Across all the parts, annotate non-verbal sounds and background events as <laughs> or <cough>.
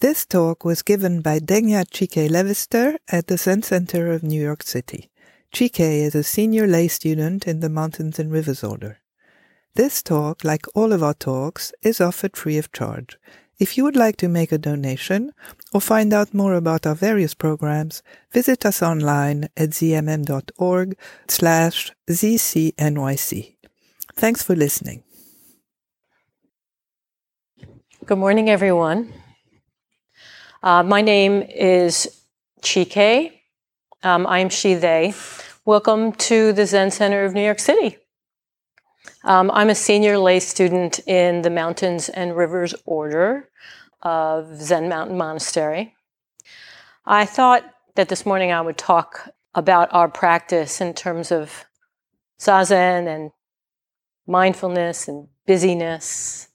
This talk was given by Degna Chikei Levister at the Zen Center of New York City. Chikei is a senior lay student in the Mountains and Rivers Order. This talk, like all of our talks, is offered free of charge. If you would like to make a donation or find out more about our various programs, visit us online at zmm.org slash zcnyc. Thanks for listening. Good morning, everyone. Uh, my name is Chikei. Um, I am she, they. Welcome to the Zen Center of New York City. Um, I'm a senior lay student in the Mountains and Rivers Order of Zen Mountain Monastery. I thought that this morning I would talk about our practice in terms of zazen and mindfulness and busyness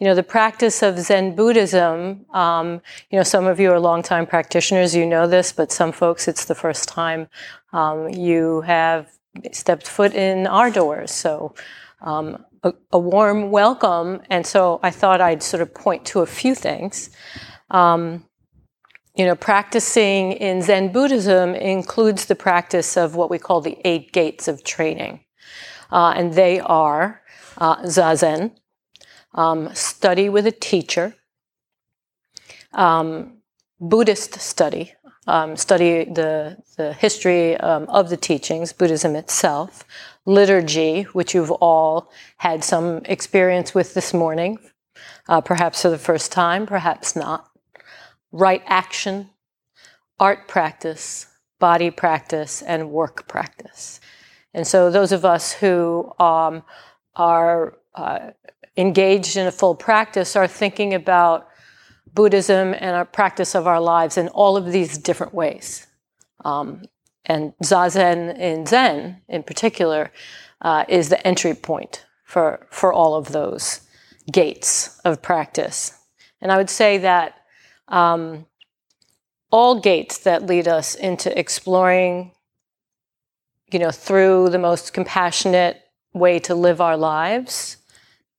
you know, the practice of Zen Buddhism, um, you know, some of you are longtime practitioners, you know this, but some folks, it's the first time um, you have stepped foot in our doors. So, um, a, a, warm welcome. And so I thought I'd sort of point to a few things. Um, you know, practicing in Zen Buddhism includes the practice of what we call the eight gates of training. Uh, and they are uh, Zazen, um, study with a teacher, um, Buddhist study, um, study the, the history um, of the teachings, Buddhism itself, liturgy, which you've all had some experience with this morning, uh, perhaps for the first time, perhaps not, right action, art practice, body practice, and work practice. And so, those of us who um, are uh, engaged in a full practice are thinking about Buddhism and our practice of our lives in all of these different ways. Um, and Zazen in Zen, in particular, uh, is the entry point for, for all of those gates of practice. And I would say that um, all gates that lead us into exploring, you know, through the most compassionate way to live our lives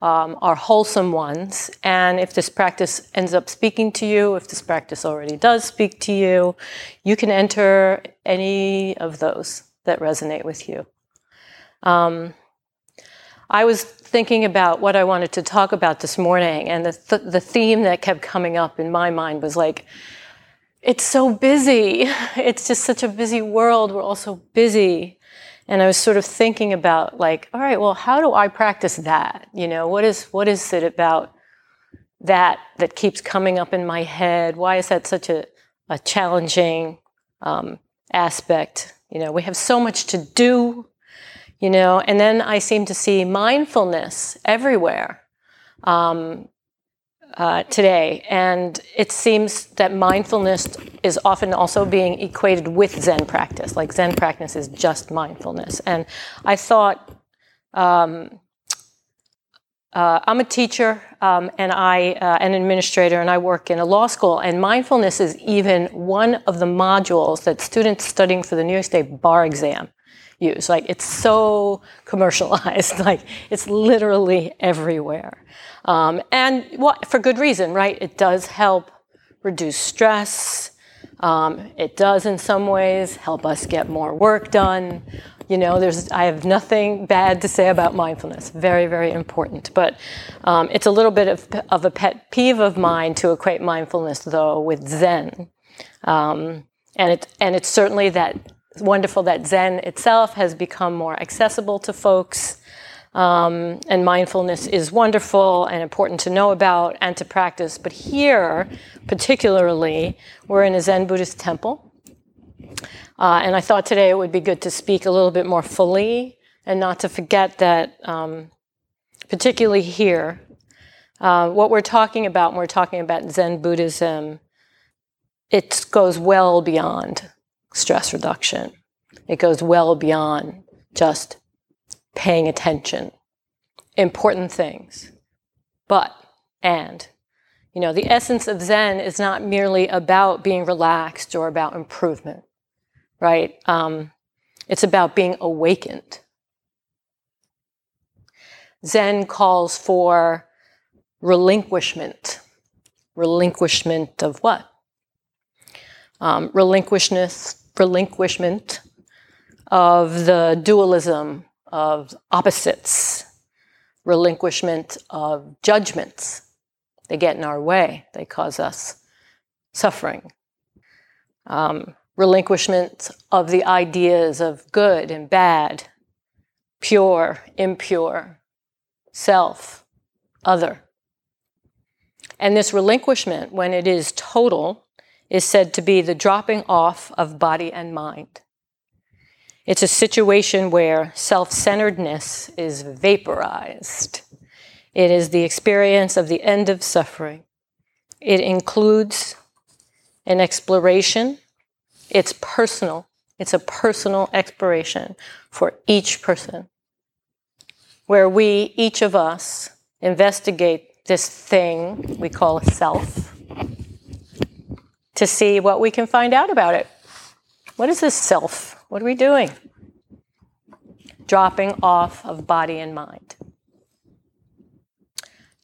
um, are wholesome ones. And if this practice ends up speaking to you, if this practice already does speak to you, you can enter any of those that resonate with you. Um, I was thinking about what I wanted to talk about this morning, and the, th- the theme that kept coming up in my mind was like, it's so busy. <laughs> It's just such a busy world. We're all so busy. And I was sort of thinking about like, all right, well, how do I practice that? You know, what is what is it about that that keeps coming up in my head? Why is that such a, a challenging um, aspect? You know, we have so much to do, you know, and then I seem to see mindfulness everywhere. Um, uh, today. And it seems that mindfulness is often also being equated with Zen practice. Like Zen practice is just mindfulness. And I thought, um, uh, I'm a teacher um, and I uh, an administrator and I work in a law school and mindfulness is even one of the modules that students studying for the New York State bar exam use. Like it's so commercialized, <laughs> like it's literally everywhere. Um, and for good reason, right? It does help reduce stress. Um, it does, in some ways, help us get more work done. You know, there's I have nothing bad to say about mindfulness. Very, very important. But um, it's a little bit of, of a pet peeve of mine to equate mindfulness, though, with Zen. Um, and it and it's certainly that wonderful that Zen itself has become more accessible to folks. Um, and mindfulness is wonderful and important to know about and to practice. But here, particularly, we're in a Zen Buddhist temple. Uh, and I thought today it would be good to speak a little bit more fully and not to forget that, um, particularly here, uh, what we're talking about when we're talking about Zen Buddhism, it goes well beyond stress reduction. It goes well beyond just paying attention, important things. But, and, you know, the essence of Zen is not merely about being relaxed or about improvement, right? Um, it's about being awakened. Zen calls for relinquishment Relinquishment of what? Um, relinquishment, relinquishment of the dualism of opposites, relinquishment of judgments. They get in our way, they cause us suffering. Um, relinquishment of the ideas of good and bad, pure, impure, self, other. And this relinquishment, when it is total, is said to be the dropping off of body and mind. It's a situation where self centeredness is vaporized. It is the experience of the end of suffering. It includes an exploration. It's personal. It's a personal exploration for each person, where we, each of us, investigate this thing we call a self to see what we can find out about it. What is this self? What are we doing? Dropping off of body and mind.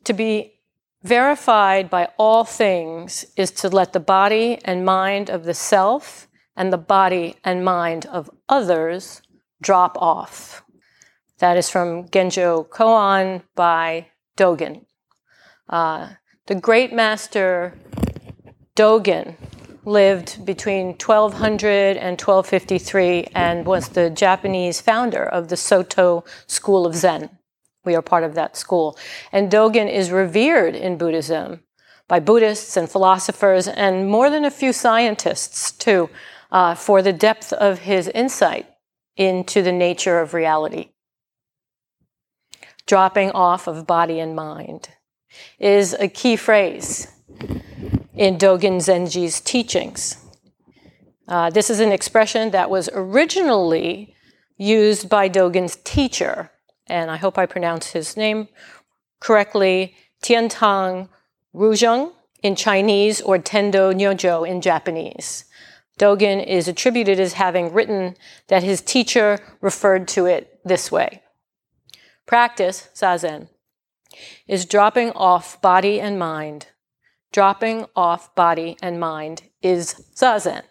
To be verified by all things is to let the body and mind of the self and the body and mind of others drop off. That is from Genjo Koan by Dogen. Uh, the great master Dogen lived between 1200 and 1253 and was the Japanese founder of the Soto School of Zen. We are part of that school. And Dogen is revered in Buddhism by Buddhists and philosophers and more than a few scientists, too, uh, for the depth of his insight into the nature of reality. Dropping off of body and mind is a key phrase in Dogen Zenji's teachings. Uh, this is an expression that was originally used by Dogen's teacher, and I hope I pronounce his name correctly, Tiantong Rujing in Chinese or Tendo Nyojo in Japanese. Dogen is attributed as having written that his teacher referred to it this way. Practice, Zazen, is dropping off body and mind. Dropping off body and mind is Zazen.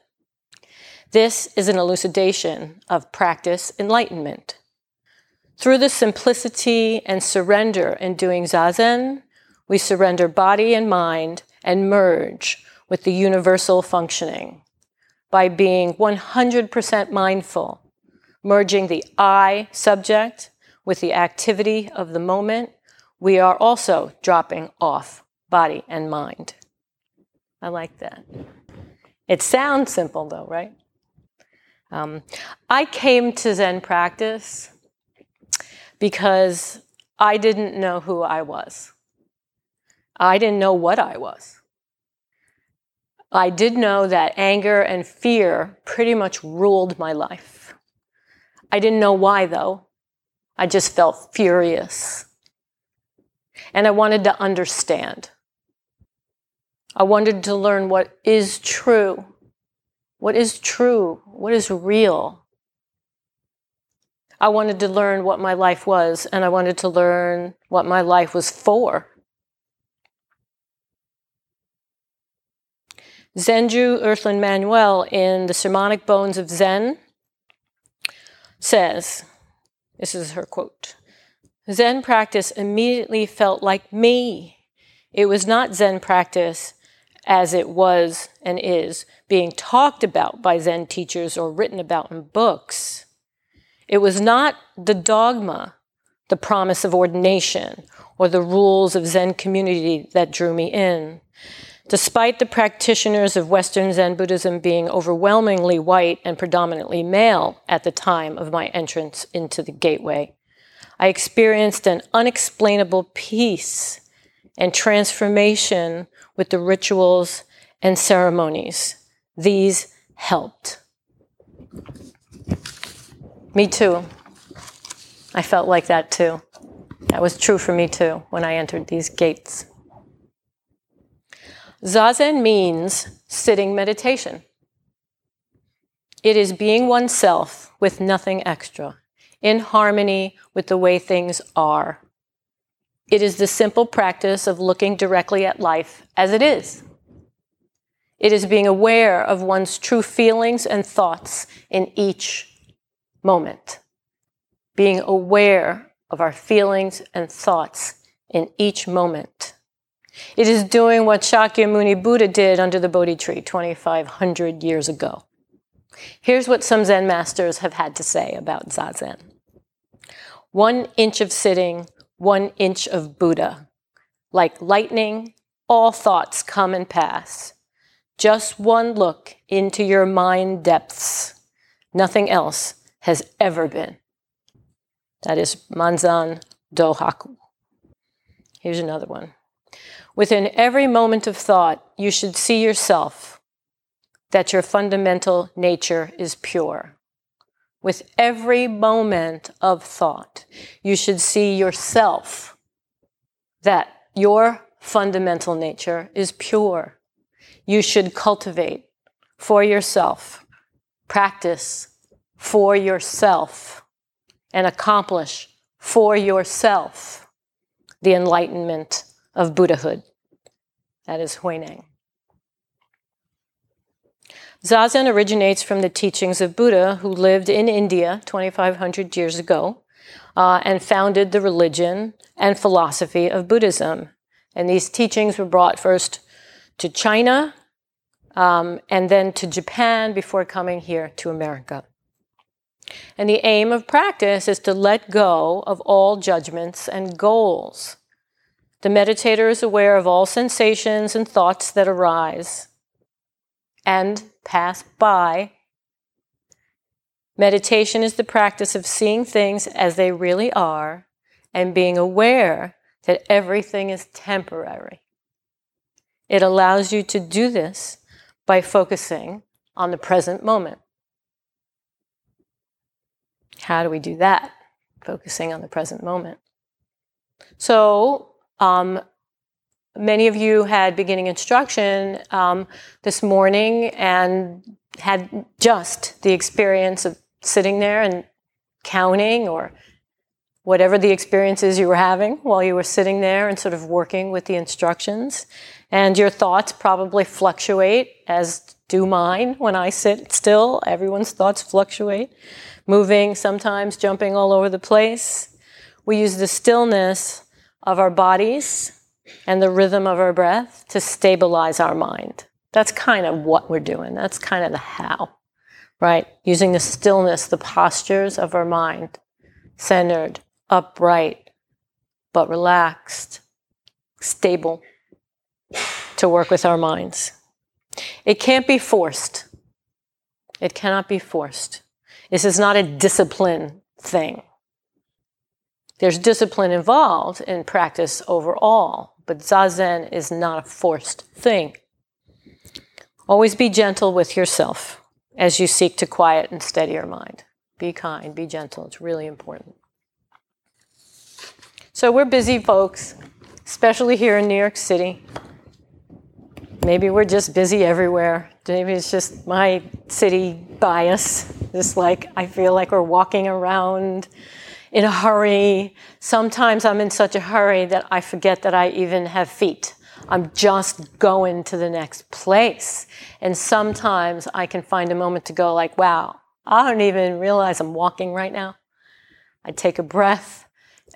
This is an elucidation of practice enlightenment. Through the simplicity and surrender in doing Zazen, we surrender body and mind and merge with the universal functioning by being 100% mindful, merging the I subject with the activity of the moment. We are also dropping off body and mind. I like that. It sounds simple though, right? Um, I came to Zen practice because I didn't know who I was. I didn't know what I was. I did know that anger and fear pretty much ruled my life. I didn't know why, though. I just felt furious. And I wanted to understand. I wanted to learn what is true. What is true? What is real? I wanted to learn what my life was, and I wanted to learn what my life was for. Zenju Earthlyn Manuel in The Sermonic Bones of Zen says, this is her quote Zen practice immediately felt like me. It was not Zen practice as it was and is being talked about by Zen teachers or written about in books. It was not the dogma, the promise of ordination, or the rules of Zen community that drew me in. Despite the practitioners of Western Zen Buddhism being overwhelmingly white and predominantly male at the time of my entrance into the gateway, I experienced an unexplainable peace and transformation with the rituals and ceremonies. These helped. Me too. I felt like that too. That was true for me too when I entered these gates. Zazen means sitting meditation. It is being oneself with nothing extra, in harmony with the way things are. It is the simple practice of looking directly at life as it is. It is being aware of one's true feelings and thoughts in each moment. Being aware of our feelings and thoughts in each moment. It is doing what Shakyamuni Buddha did under the Bodhi tree 2,500 years ago. Here's what some Zen masters have had to say about Zazen. One inch of sitting, one inch of Buddha. Like lightning, all thoughts come and pass. Just one look into your mind depths. Nothing else has ever been. That is Manzan Dohaku. Here's another one. Within every moment of thought, you should see yourself that your fundamental nature is pure. With every moment of thought, you should see yourself that your fundamental nature is pure. You should cultivate for yourself, practice for yourself, and accomplish for yourself the enlightenment of Buddhahood. That is Huineng. Zazen originates from the teachings of Buddha, who lived in India 2,500 years ago uh, and founded the religion and philosophy of Buddhism. And these teachings were brought first to China um, and then to Japan before coming here to America. And the aim of practice is to let go of all judgments and goals. The meditator is aware of all sensations and thoughts that arise and pass by. Meditation is the practice of seeing things as they really are and being aware that everything is temporary. It allows you to do this by focusing on the present moment. How do we do that? Focusing on the present moment. So, um, many of you had beginning instruction um, this morning and had just the experience of sitting there and counting or whatever the experiences you were having while you were sitting there and sort of working with the instructions. And your thoughts probably fluctuate, as do mine when I sit still. Everyone's thoughts fluctuate, moving, sometimes jumping all over the place. We use the stillness of our bodies and the rhythm of our breath to stabilize our mind. That's kind of what we're doing. That's kind of the how, right? Using the stillness, the postures of our mind, centered, upright, but relaxed, stable to work with our minds. It can't be forced. It cannot be forced. This is not a discipline thing. There's discipline involved in practice overall, but zazen is not a forced thing. Always be gentle with yourself as you seek to quiet and steady your mind. Be kind, be gentle. It's really important. So we're busy folks, especially here in New York City. Maybe we're just busy everywhere. Maybe it's just my city bias. Just like I feel like we're walking around in a hurry. Sometimes I'm in such a hurry that I forget that I even have feet. I'm just going to the next place. And sometimes I can find a moment to go like, wow, I don't even realize I'm walking right now. I take a breath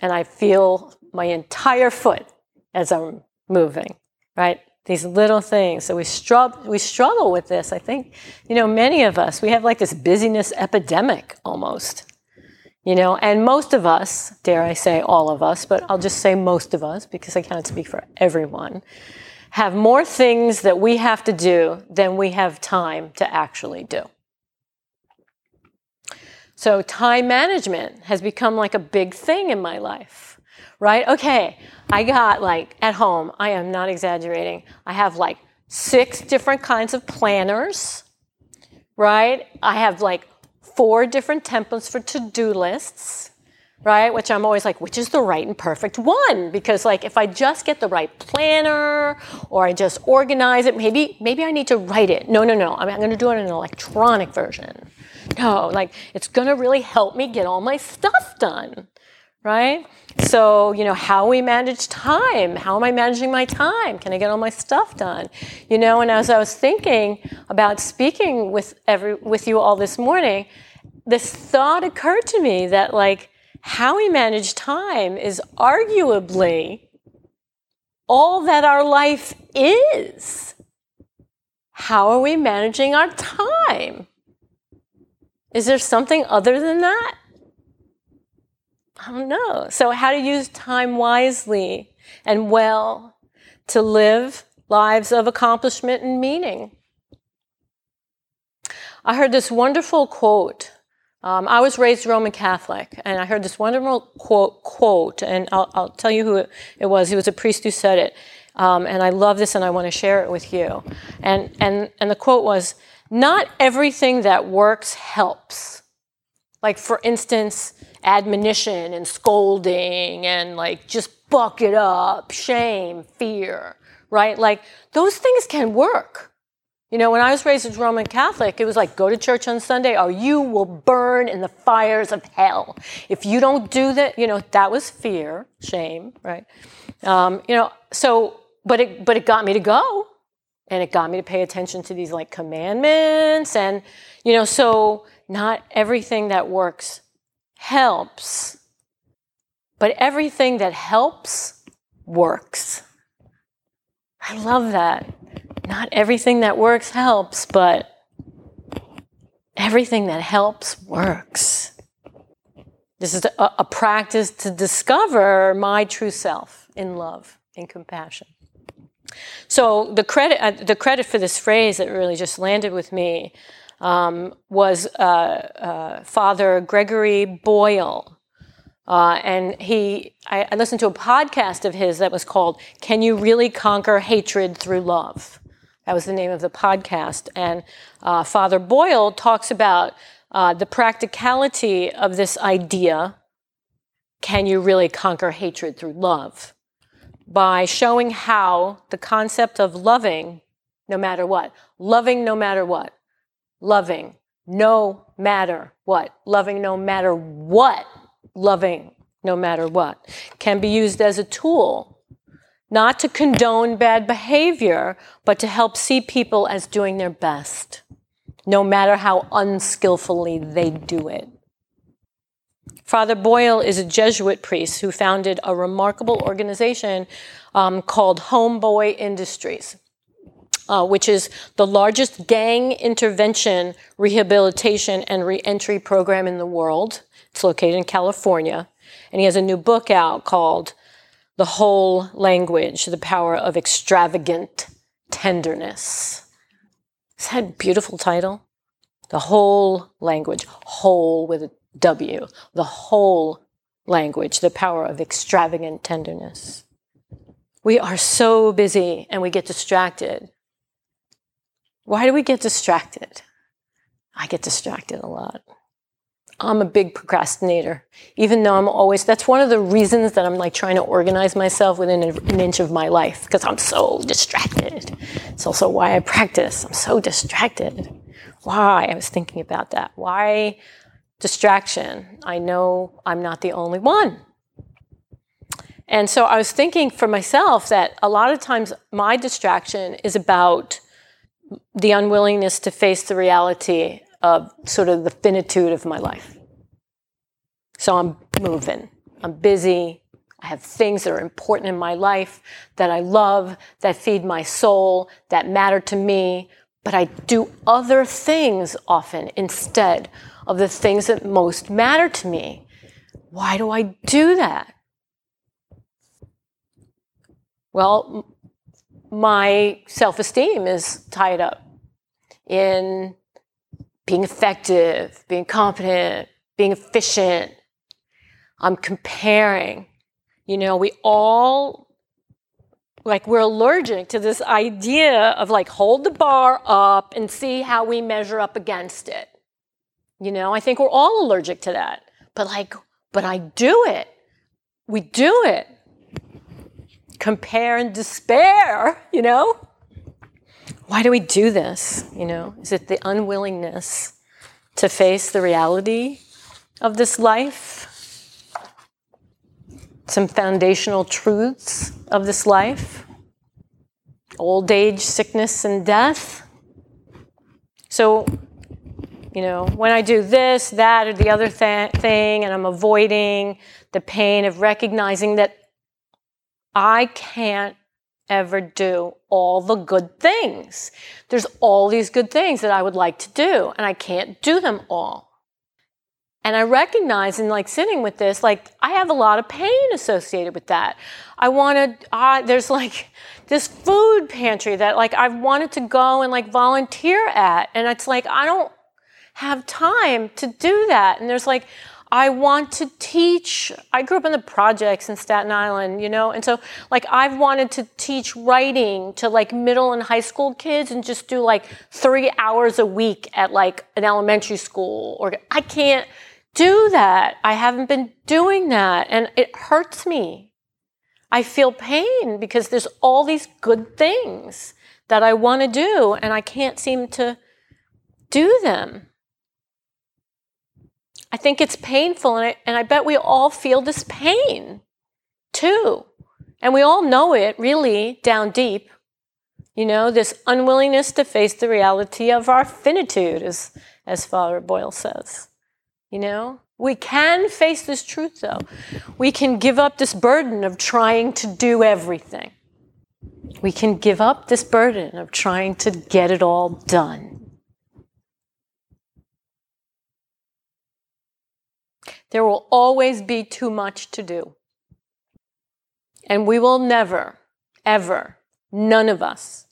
and I feel my entire foot as I'm moving, right? these little things. So we struggle, we struggle with this. I think, you know, many of us, we have like this busyness epidemic almost, you know, and most of us, dare I say all of us, but I'll just say most of us because I can't speak for everyone, have more things that we have to do than we have time to actually do. So time management has become like a big thing in my life right? Okay, I got like at home, I am not exaggerating, I have like six different kinds of planners, right? I have like four different templates for to do lists, right? Which I'm always like, which is the right and perfect one? Because like if I just get the right planner or I just organize it, maybe maybe I need to write it. No, no, no. I mean, I'm going to do it in an electronic version. No, like it's going to really help me get all my stuff done right? So, you know, how we manage time. How am I managing my time? Can I get all my stuff done? You know, and as I was thinking about speaking with every with you all this morning, this thought occurred to me that like how we manage time is arguably all that our life is. How are we managing our time? Is there something other than that? I don't know. So, how to use time wisely and well to live lives of accomplishment and meaning. I heard this wonderful quote. Um, I was raised Roman Catholic, and I heard this wonderful quote, quote and I'll, I'll tell you who it was. He was a priest who said it. Um, and I love this, and I want to share it with you. And, and, and the quote was Not everything that works helps. Like, for instance, admonition and scolding and like just buck it up, shame, fear, right? Like those things can work. You know, when I was raised as Roman Catholic, it was like go to church on Sunday or you will burn in the fires of hell. If you don't do that, you know, that was fear, shame, right? Um, you know, so, but it, but it got me to go and it got me to pay attention to these like commandments and, you know, so not everything that works helps, but everything that helps works. I love that. Not everything that works helps, but everything that helps works. This is a, a, practice to discover my true self in love, and compassion. So the credit, uh, the credit for this phrase that really just landed with me um, was uh, uh, Father Gregory Boyle. Uh, and he, I, I, listened to a podcast of his that was called "Can You Really Conquer Hatred Through Love?" That was the name of the podcast. And uh, Father Boyle talks about uh, the practicality of this idea: Can you really conquer hatred through love? By showing how the concept of loving, no matter what, loving no matter what, loving no matter what, loving no matter what, loving no matter what, can be used as a tool, not to condone bad behavior, but to help see people as doing their best, no matter how unskillfully they do it. Father Boyle is a Jesuit priest who founded a remarkable organization um, called Homeboy Industries uh, which is the largest gang intervention, rehabilitation, and reentry program in the world. It's located in California. And he has a new book out called The Whole Language The Power of Extravagant Tenderness. Is that a beautiful title? The Whole Language, whole with a W. The Whole Language, The Power of Extravagant Tenderness. We are so busy and we get distracted why do we get distracted? I get distracted a lot. I'm a big procrastinator, even though I'm always, that's one of the reasons that I'm like trying to organize myself within an inch of my life, because I'm so distracted. It's also why I practice. I'm so distracted. Why? I was thinking about that. Why distraction? I know I'm not the only one. And so I was thinking for myself that a lot of times my distraction is about the unwillingness to face the reality of sort of the finitude of my life. So I'm moving, I'm busy, I have things that are important in my life that I love, that feed my soul, that matter to me, but I do other things often instead of the things that most matter to me. Why do I do that? Well, my self esteem is tied up in being effective, being competent, being efficient. I'm comparing. You know, we all, like, we're allergic to this idea of like, hold the bar up and see how we measure up against it. You know, I think we're all allergic to that. But like, but I do it. We do it compare and despair, you know? Why do we do this? You know, is it the unwillingness to face the reality of this life? some foundational truths of this life old age, sickness, and death. So, you know, when I do this, that, or the other th- thing, and I'm avoiding the pain of recognizing that I can't ever do all the good things. There's all these good things that I would like to do, and I can't do them all. And I recognize in like sitting with this, like I have a lot of pain associated with that. I want to, uh, there's like this food pantry that like I've wanted to go and like volunteer at. And it's like, I don't have time to do that. And there's like, I want to teach. I grew up in the projects in Staten Island, you know, and so like I've wanted to teach writing to like middle and high school kids and just do like three hours a week at like an elementary school. Or I can't do that. I haven't been doing that, and it hurts me. I feel pain because there's all these good things that I want to do, and I can't seem to do them. I think it's painful, and I, and I bet we all feel this pain too. And we all know it really down deep. You know, this unwillingness to face the reality of our finitude, as, as Father Boyle says. You know, we can face this truth though. We can give up this burden of trying to do everything. We can give up this burden of trying to get it all done. There will always be too much to do. And we will never, ever, none of us,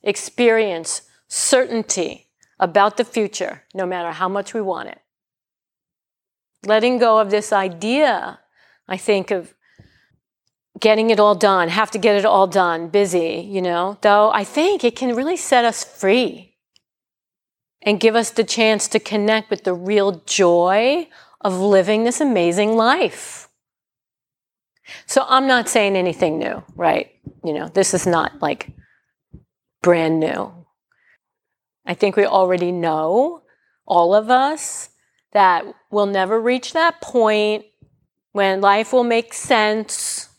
experience certainty about the future, no matter how much we want it. Letting go of this idea, I think, of getting it all done, have to get it all done, busy, you know, though I think it can really set us free and give us the chance to connect with the real joy of living this amazing life. So I'm not saying anything new, right? You know, this is not like brand new. I think we already know, all of us, that we'll never reach that point when life will make sense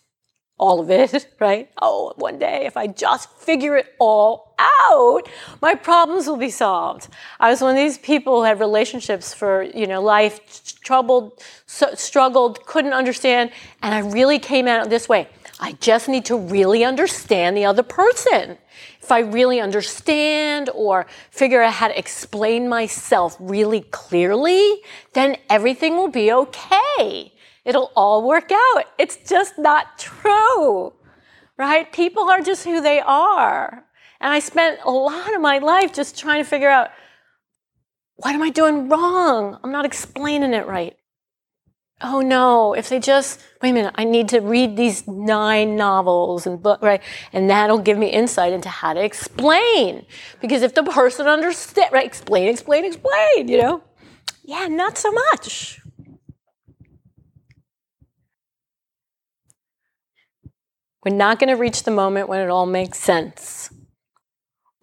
all of it, <laughs> right? Oh, one day if I just figure it all out, my problems will be solved. I was one of these people who had relationships for, you know, life, troubled, struggled, couldn't understand, and I really came it this way. I just need to really understand the other person. If I really understand or figure out how to explain myself really clearly, then everything will be okay. It'll all work out. It's just not true, right? People are just who they are. And I spent a lot of my life just trying to figure out what am I doing wrong? I'm not explaining it right. Oh no, if they just, wait a minute, I need to read these nine novels and book, right? And that'll give me insight into how to explain. Because if the person understands, right, explain, explain, explain, you know? Yeah, not so much. We're not going to reach the moment when it all makes sense.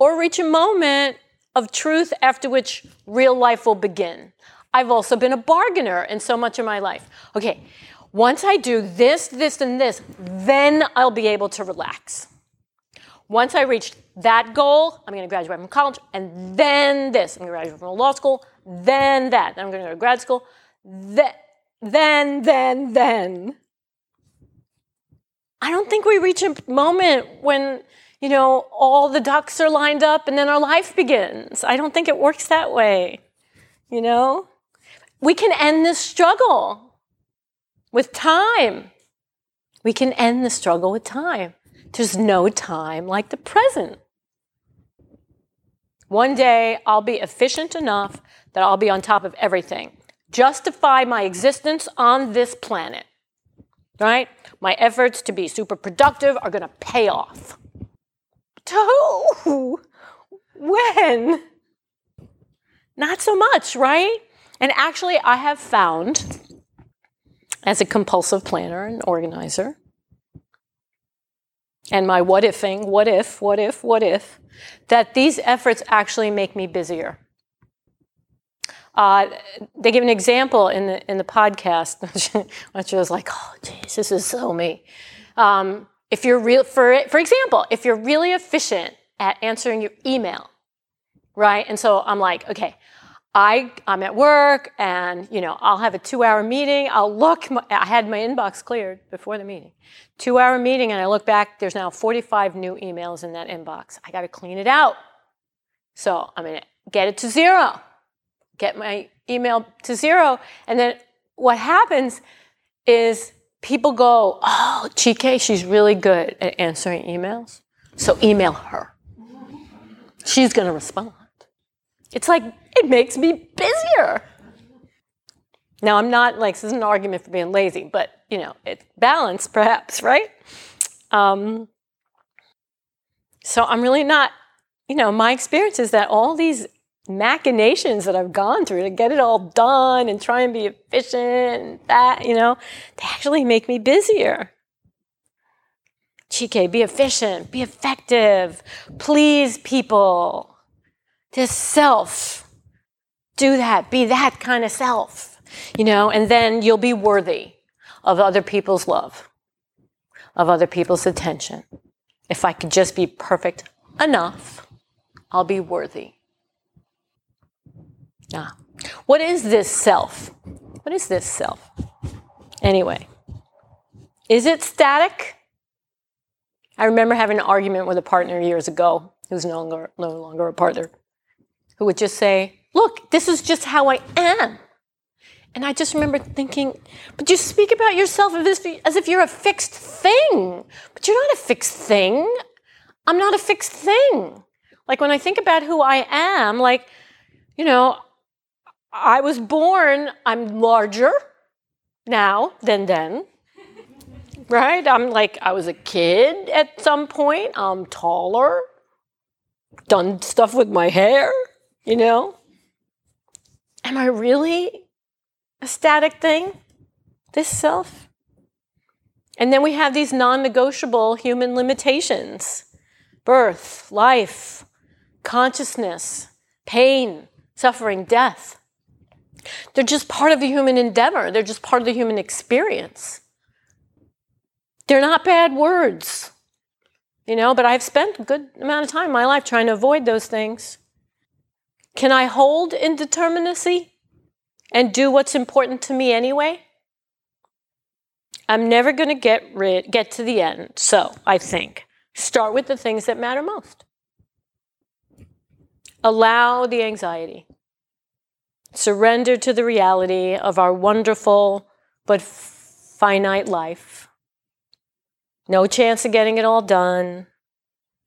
Or reach a moment of truth after which real life will begin. I've also been a bargainer in so much of my life. Okay, once I do this, this, and this, then I'll be able to relax. Once I reach that goal, I'm going to graduate from college, and then this. I'm going to graduate from law school, then that. Then I'm going to go to grad school, then, then, then, then. I don't think we reach a moment when, you know, all the ducks are lined up and then our life begins. I don't think it works that way. You know? We can end this struggle with time. We can end the struggle with time. There's no time like the present. One day I'll be efficient enough that I'll be on top of everything. Justify my existence on this planet right? My efforts to be super productive are going to pay off. To who? When? Not so much, right? And actually, I have found, as a compulsive planner and organizer, and my what ifing, what if, what if, what if, that these efforts actually make me busier. Uh, they give an example in the in the podcast, <laughs> which was like, oh, geez, this is so me. Um, if you're real, for for example, if you're really efficient at answering your email, right? And so I'm like, okay, I, I'm at work and, you know, I'll have a two hour meeting. I'll look, I had my inbox cleared before the meeting. Two hour meeting and I look back, there's now 45 new emails in that inbox. I got to clean it out. So I'm going to get it to zero, get my email to zero. And then what happens is people go, oh, Chikei, she's really good at answering emails. So email her. She's going to respond. It's like, it makes me busier. Now, I'm not like, this is an argument for being lazy, but, you know, it's balance perhaps, right? Um, so I'm really not, you know, my experience is that all these machinations that I've gone through to get it all done and try and be efficient and that, you know, they actually make me busier. Chikei, be efficient, be effective, please people. This self. Do that. Be that kind of self. You know, and then you'll be worthy of other people's love, of other people's attention. If I could just be perfect enough, I'll be worthy. Ah. What is this self? What is this self? Anyway, is it static? I remember having an argument with a partner years ago who's no longer, no longer a partner who would just say, Look, this is just how I am. And I just remember thinking, but you speak about yourself as if you're a fixed thing. But you're not a fixed thing. I'm not a fixed thing. Like when I think about who I am, like, you know, I was born, I'm larger now than then. Right? I'm like, I was a kid at some point. I'm taller, done stuff with my hair you know? Am I really a static thing? This self? And then we have these non negotiable human limitations birth, life, consciousness, pain, suffering, death. They're just part of the human endeavor, they're just part of the human experience. They're not bad words, you know, but I've spent a good amount of time in my life trying to avoid those things. Can I hold indeterminacy and do what's important to me anyway? I'm never going to get rid get to the end. So, I think start with the things that matter most. Allow the anxiety. Surrender to the reality of our wonderful but finite life. No chance of getting it all done.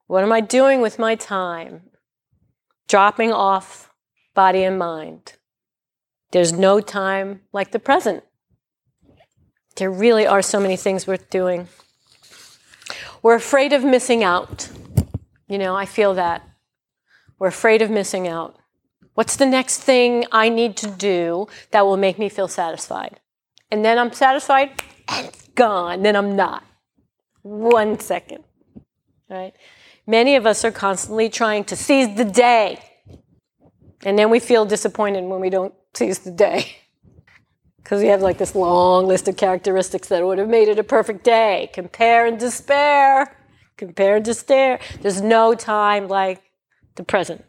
What am I doing with my time? dropping off body and mind. There's no time like the present. There really are so many things worth doing. We're afraid of missing out. You know, I feel that. We're afraid of missing out. What's the next thing I need to do that will make me feel satisfied? And then I'm satisfied and it's gone. Then I'm not. One second. Right? Many of us are constantly trying to seize the day. And then we feel disappointed when we don't seize the day. <laughs> Because we have like this long list of characteristics that would have made it a perfect day. Compare and despair. Compare and despair. There's no time like the present.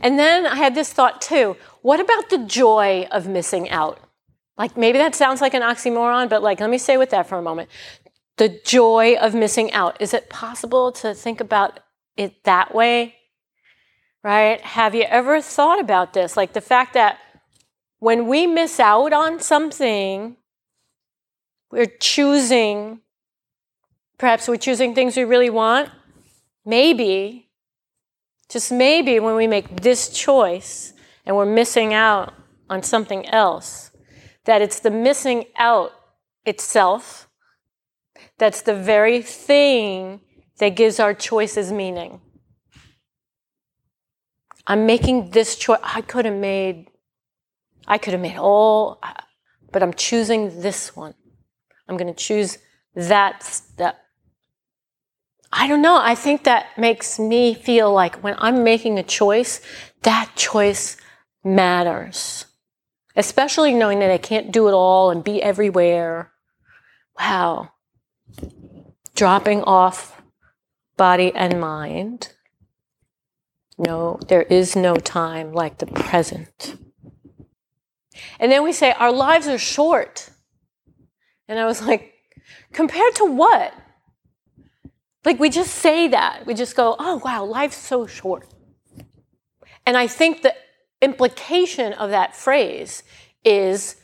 And then I had this thought too what about the joy of missing out? Like maybe that sounds like an oxymoron, but like let me stay with that for a moment the joy of missing out. Is it possible to think about it that way? Right? Have you ever thought about this? Like the fact that when we miss out on something, we're choosing, perhaps we're choosing things we really want. Maybe, just maybe, when we make this choice and we're missing out on something else, that it's the missing out itself that's the very thing that gives our choices meaning. I'm making this choice. I could have made, I could have made all, but I'm choosing this one. I'm going to choose that step. I don't know. I think that makes me feel like when I'm making a choice, that choice matters, especially knowing that I can't do it all and be everywhere. Wow. Dropping off body and mind. No, there is no time like the present. And then we say, our lives are short. And I was like, compared to what? Like we just say that. We just go, oh, wow, life's so short. And I think the implication of that phrase is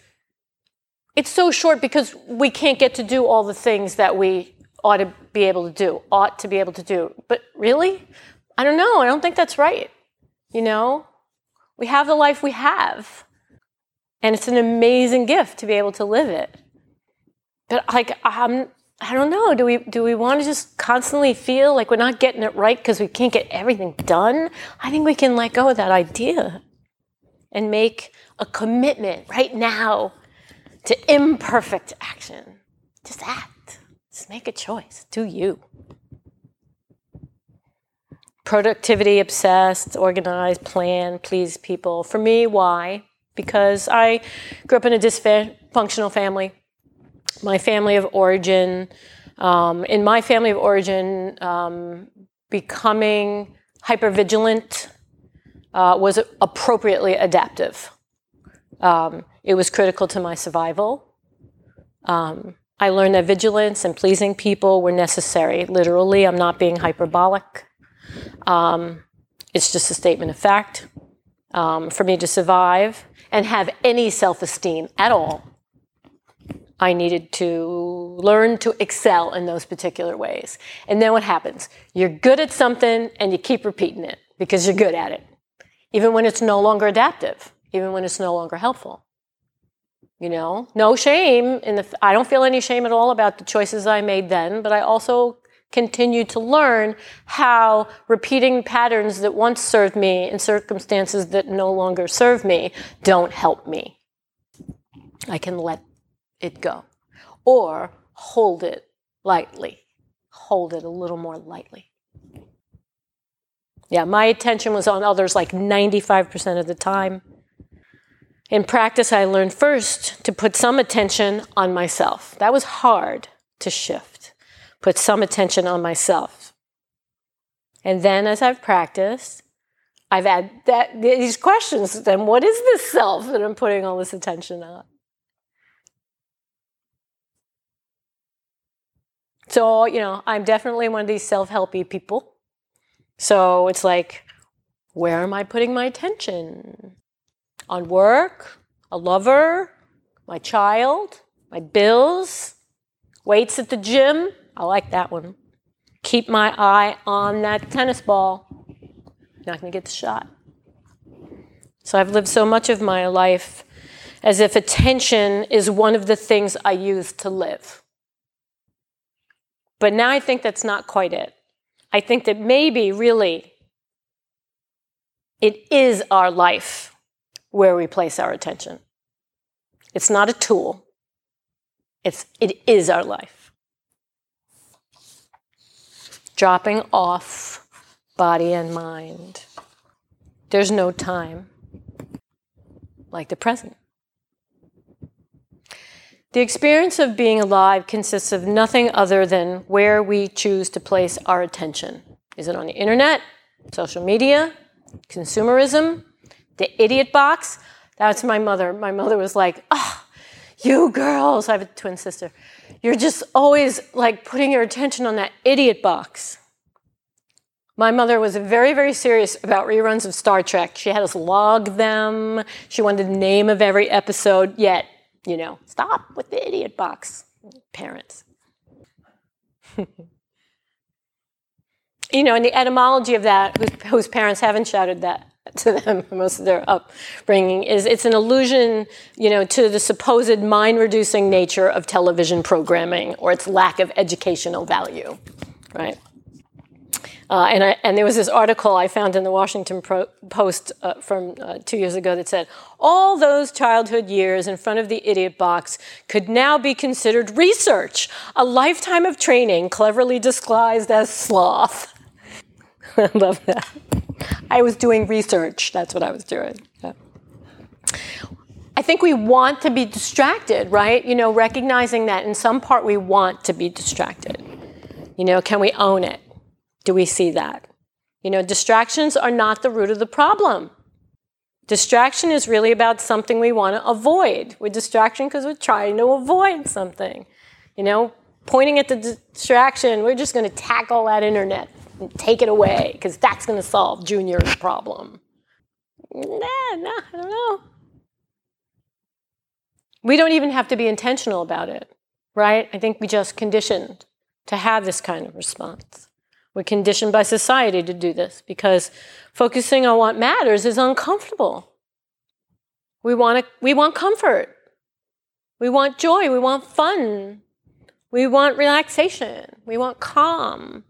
it's so short because we can't get to do all the things that we ought to be able to do, ought to be able to do. But really? I don't know. I don't think that's right. You know, we have the life we have. And it's an amazing gift to be able to live it. But like I'm I don't know. Do we do we want to just constantly feel like we're not getting it right because we can't get everything done? I think we can let go of that idea and make a commitment right now to imperfect action. Just act. Just make a choice. Do you. Productivity obsessed, organized, plan, please people. For me, why? Because I grew up in a dysfunctional family my family of origin. Um, in my family of origin, um, becoming hypervigilant uh, was appropriately adaptive. Um, it was critical to my survival. Um, I learned that vigilance and pleasing people were necessary. Literally, I'm not being hyperbolic. Um, it's just a statement of fact. Um, for me to survive and have any self esteem at all I needed to learn to excel in those particular ways. And then what happens? You're good at something and you keep repeating it because you're good at it, even when it's no longer adaptive, even when it's no longer helpful. You know, no shame in the, I don't feel any shame at all about the choices I made then, but I also continue to learn how repeating patterns that once served me in circumstances that no longer serve me don't help me. I can let it go. Or hold it lightly. Hold it a little more lightly. Yeah, my attention was on others like 95% of the time. In practice, I learned first to put some attention on myself. That was hard to shift. Put some attention on myself. And then as I've practiced, I've had that, these questions then what is this self that I'm putting all this attention on? So, you know, I'm definitely one of these self helpy people. So it's like, where am I putting my attention? On work, a lover, my child, my bills, weights at the gym. I like that one. Keep my eye on that tennis ball. Not going to get the shot. So I've lived so much of my life as if attention is one of the things I use to live. But now I think that's not quite it. I think that maybe really it is our life where we place our attention. It's not a tool. It's it is our life. Dropping off body and mind. There's no time like the present. The experience of being alive consists of nothing other than where we choose to place our attention. Is it on the internet, social media, consumerism, the idiot box? That's my mother. My mother was like, oh, you girls, I have a twin sister, you're just always like putting your attention on that idiot box. My mother was very, very serious about reruns of Star Trek. She had us log them. She wanted the name of every episode, yet you know, stop with the idiot box, parents. <laughs> you know, and the etymology of that, whose, whose, parents haven't shouted that <laughs> to them most of their upbringing, is it's an allusion, you know, to the supposed mind-reducing nature of television programming or its lack of educational value, right? Uh, and, I, and, there was this article I found in the Washington Pro- Post uh, from uh, two years ago that said, all those childhood years in front of the idiot box could now be considered research, a lifetime of training cleverly disguised as sloth. <laughs> I love that. I was doing research, that's what I was doing. Yeah. think we want to be distracted, right? You know, recognizing that in some part we want to be distracted. You know, can we own it? Do we see that? You know, distractions are not the root of the problem. Distraction is really about something we want to avoid. We're distraction because we're trying to avoid something. You know, pointing at the distraction, we're just going to tackle that internet and take it away because that's going to solve Junior's problem. Nah, nah, I don't know. We don't even have to be intentional about it, right? I think we just conditioned to have this kind of response. We're conditioned by society to do this because focusing on what matters is uncomfortable. We want, to, we want comfort. We want joy. We want fun. We want relaxation. We want calm.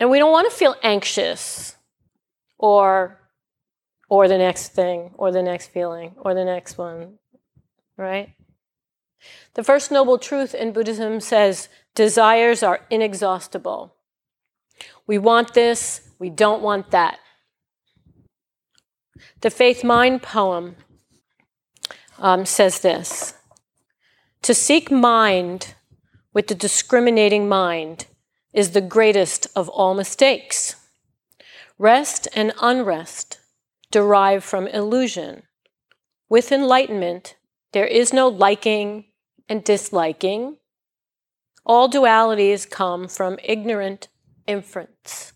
And we don't want to feel anxious or or the next thing or the next feeling or the next one, right? The first noble truth in Buddhism says desires are inexhaustible. We want this, we don't want that. The Faith Mind poem um, says this To seek mind with the discriminating mind is the greatest of all mistakes. Rest and unrest derive from illusion. With enlightenment, there is no liking and disliking. All dualities come from ignorant inference.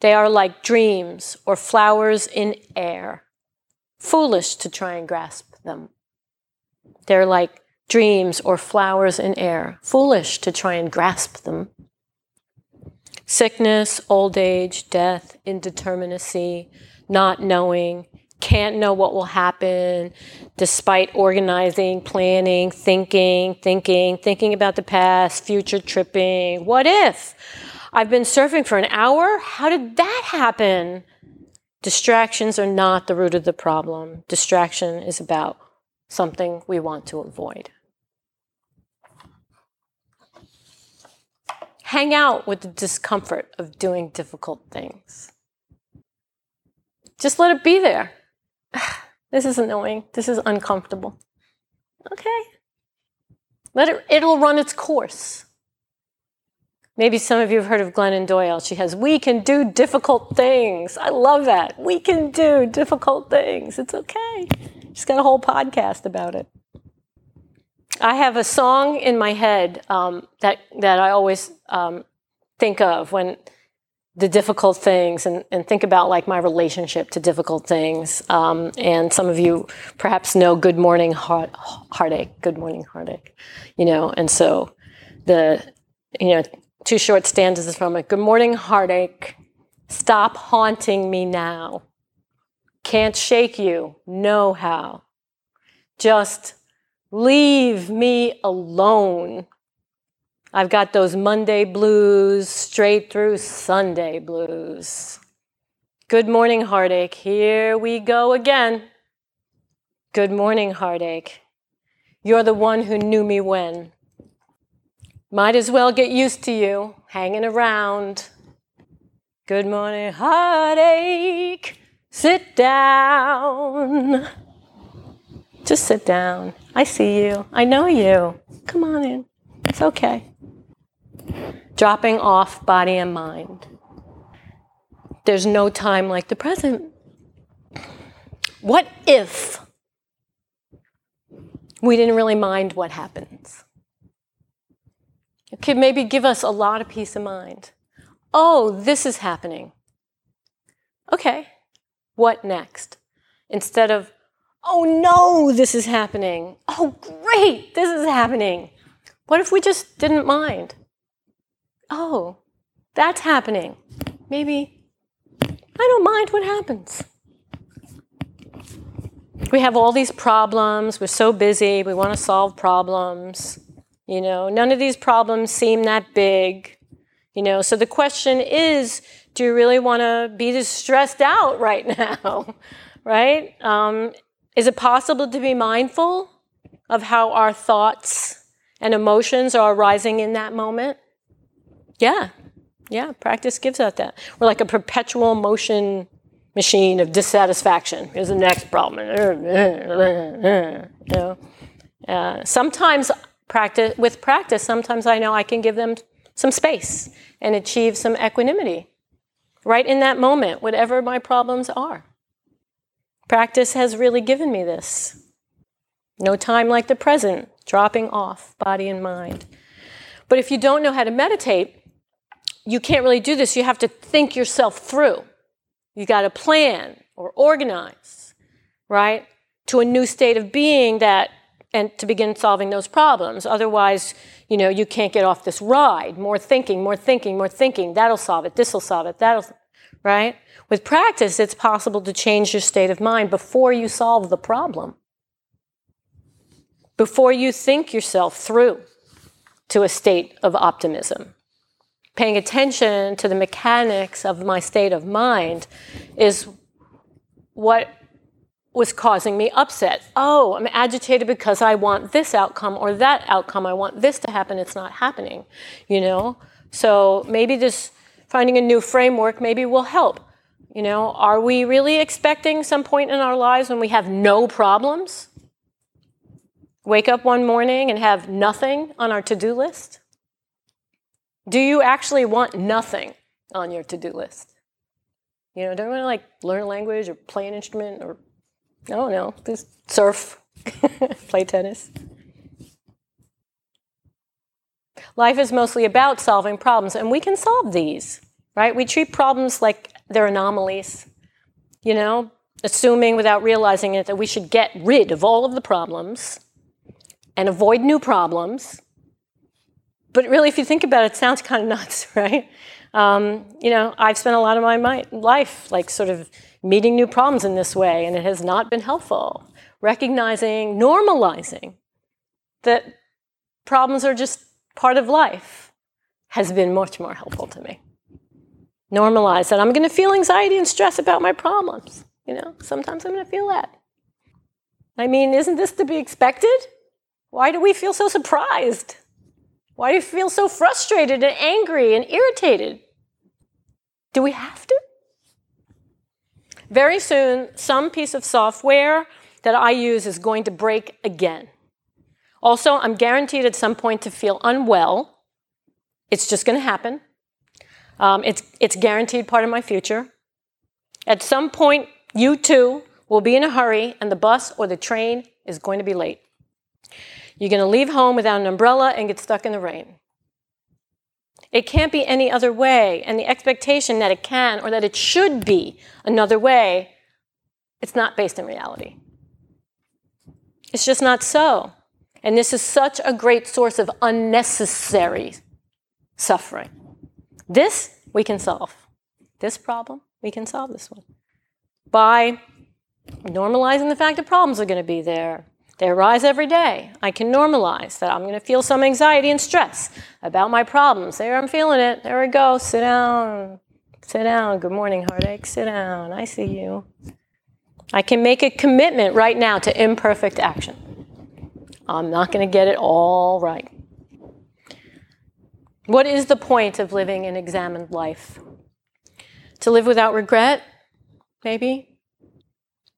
They are like dreams or flowers in air, foolish to try and grasp them. They're like dreams or flowers in air, foolish to try and grasp them. Sickness, old age, death, indeterminacy, not knowing, can't know what will happen despite organizing, planning, thinking, thinking, thinking about the past, future tripping. What if? I've been surfing for an hour. How did that happen? Distractions are not the root of the problem. Distraction is about something we want to avoid. Hang out with the discomfort of doing difficult things. Just let it be there. <sighs> This is annoying. This is uncomfortable. Okay. Let it, it'll run its course. Maybe some of you have heard of Glennon Doyle. She has, We can do difficult things. I love that. We can do difficult things. It's okay. She's got a whole podcast about it. I have a song in my head um, that, that I always um, think of when the difficult things and, and think about like my relationship to difficult things. Um, and some of you perhaps know Good Morning Heart, Heartache, Good Morning Heartache, you know, and so the, you know, two short stanzas from it. Good morning, heartache. Stop haunting me now. Can't shake you, no how. Just leave me alone. I've got those Monday blues straight through Sunday blues. Good morning, heartache. Here we go again. Good morning, heartache. You're the one who knew me when. Might as well get used to you hanging around. Good morning, heartache. Sit down. Just sit down. I see you. I know you. Come on in. It's okay. Dropping off body and mind. There's no time like the present. What if we didn't really mind what happens? It could maybe give us a lot of peace of mind. Oh, this is happening. Okay, what next? Instead of, oh no, this is happening. Oh, great, this is happening. What if we just didn't mind? Oh, that's happening. Maybe I don't mind what happens. We have all these problems. We're so busy. We want to solve problems. You know, none of these problems seem that big. You know, so the question is do you really want to be this stressed out <laughs> right now? right? Um, is it possible to be mindful of how our thoughts and emotions are arising in that moment? Yeah, yeah, practice gives us that. We're like a perpetual motion machine of dissatisfaction. Here's the next problem. <laughs> You know? Uh, sometimes practice with practice, sometimes I know I can give them some space and achieve some equanimity right in that moment, whatever my problems are. Practice has really given me this. No time like the present, dropping off body and mind. But if you don't know how to meditate, you can't really do this. You have to think yourself through. You got to plan or organize, right? To a new state of being that and to begin solving those problems. Otherwise, you know, you can't get off this ride. More thinking, more thinking, more thinking. That'll solve it. This'll solve it. That'll, right? With practice, it's possible to change your state of mind before you solve the problem. Before you think yourself through to a state of optimism. Paying attention to the mechanics of my state of mind is what was causing me upset. Oh, I'm agitated because I want this outcome or that outcome. I want this to happen. It's not happening, you know? So maybe just finding a new framework maybe will help. You know, are we really expecting some point in our lives when we have no problems? Wake up one morning and have nothing on our to do list? Do you actually want nothing on your to do list? You know, don't you want to like learn a language or play an instrument or Don't know, just surf, <laughs> play tennis. Life is mostly about solving problems, and we can solve these, right? We treat problems like they're anomalies, you know, assuming without realizing it that we should get rid of all of the problems and avoid new problems. But really, if you think about it, it sounds kind of <laughs> nuts, right? Um, you know, I've spent a lot of my life like sort of meeting new problems in this way, and it has not been helpful. Recognizing, normalizing that problems are just part of life has been much more helpful to me. Normalize that I'm going to feel anxiety and stress about my problems. You know, sometimes I'm going to feel that. I mean, isn't this to be expected? Why do we feel so surprised? Why do you feel so frustrated and angry and irritated? Do we have to? Very soon, some piece of software that I use is going to break again. Also, I'm guaranteed at some point to feel unwell. It's just going to happen. Um, it's, it's guaranteed part of my future. At some point, you too will be in a hurry, and the bus or the train is going to be late. You're going to leave home without an umbrella and get stuck in the rain. It can't be any other way. And the expectation that it can or that it should be another way, it's not based in reality. It's just not so. And this is such a great source of unnecessary suffering. This we can solve. This problem, we can solve this one by normalizing the fact that problems are going to be there, they arise every day. I can normalize that I'm going to feel some anxiety and stress about my problems. There, I'm feeling it. There we go. Sit down. Sit down. Good morning, heartache. Sit down. I see you. I can make a commitment right now to imperfect action. I'm not going to get it all right. What is the point of living an examined life? To live without regret, maybe?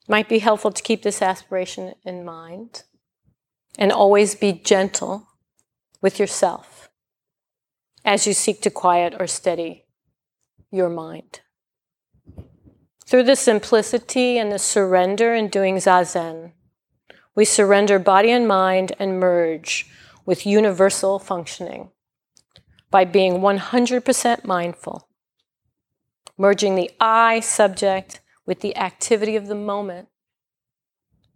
Might be helpful to keep this aspiration in mind and always be gentle with yourself as you seek to quiet or steady your mind. Through the simplicity and the surrender in doing zazen, we surrender body and mind and merge with universal functioning by being 100% mindful, merging the I subject with the activity of the moment,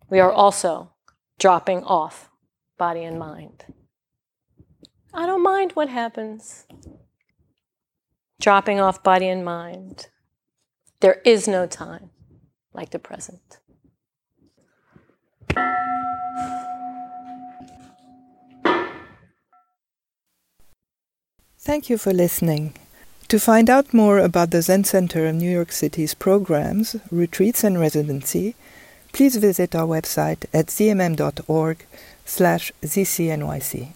we are also dropping off body and mind. I don't mind what happens. Dropping off body and mind. There is no time like the present. Thank you for listening. To find out more about the Zen Center of New York City's programs, retreats, and residency, please visit our website at zmm.org slash zcnyc.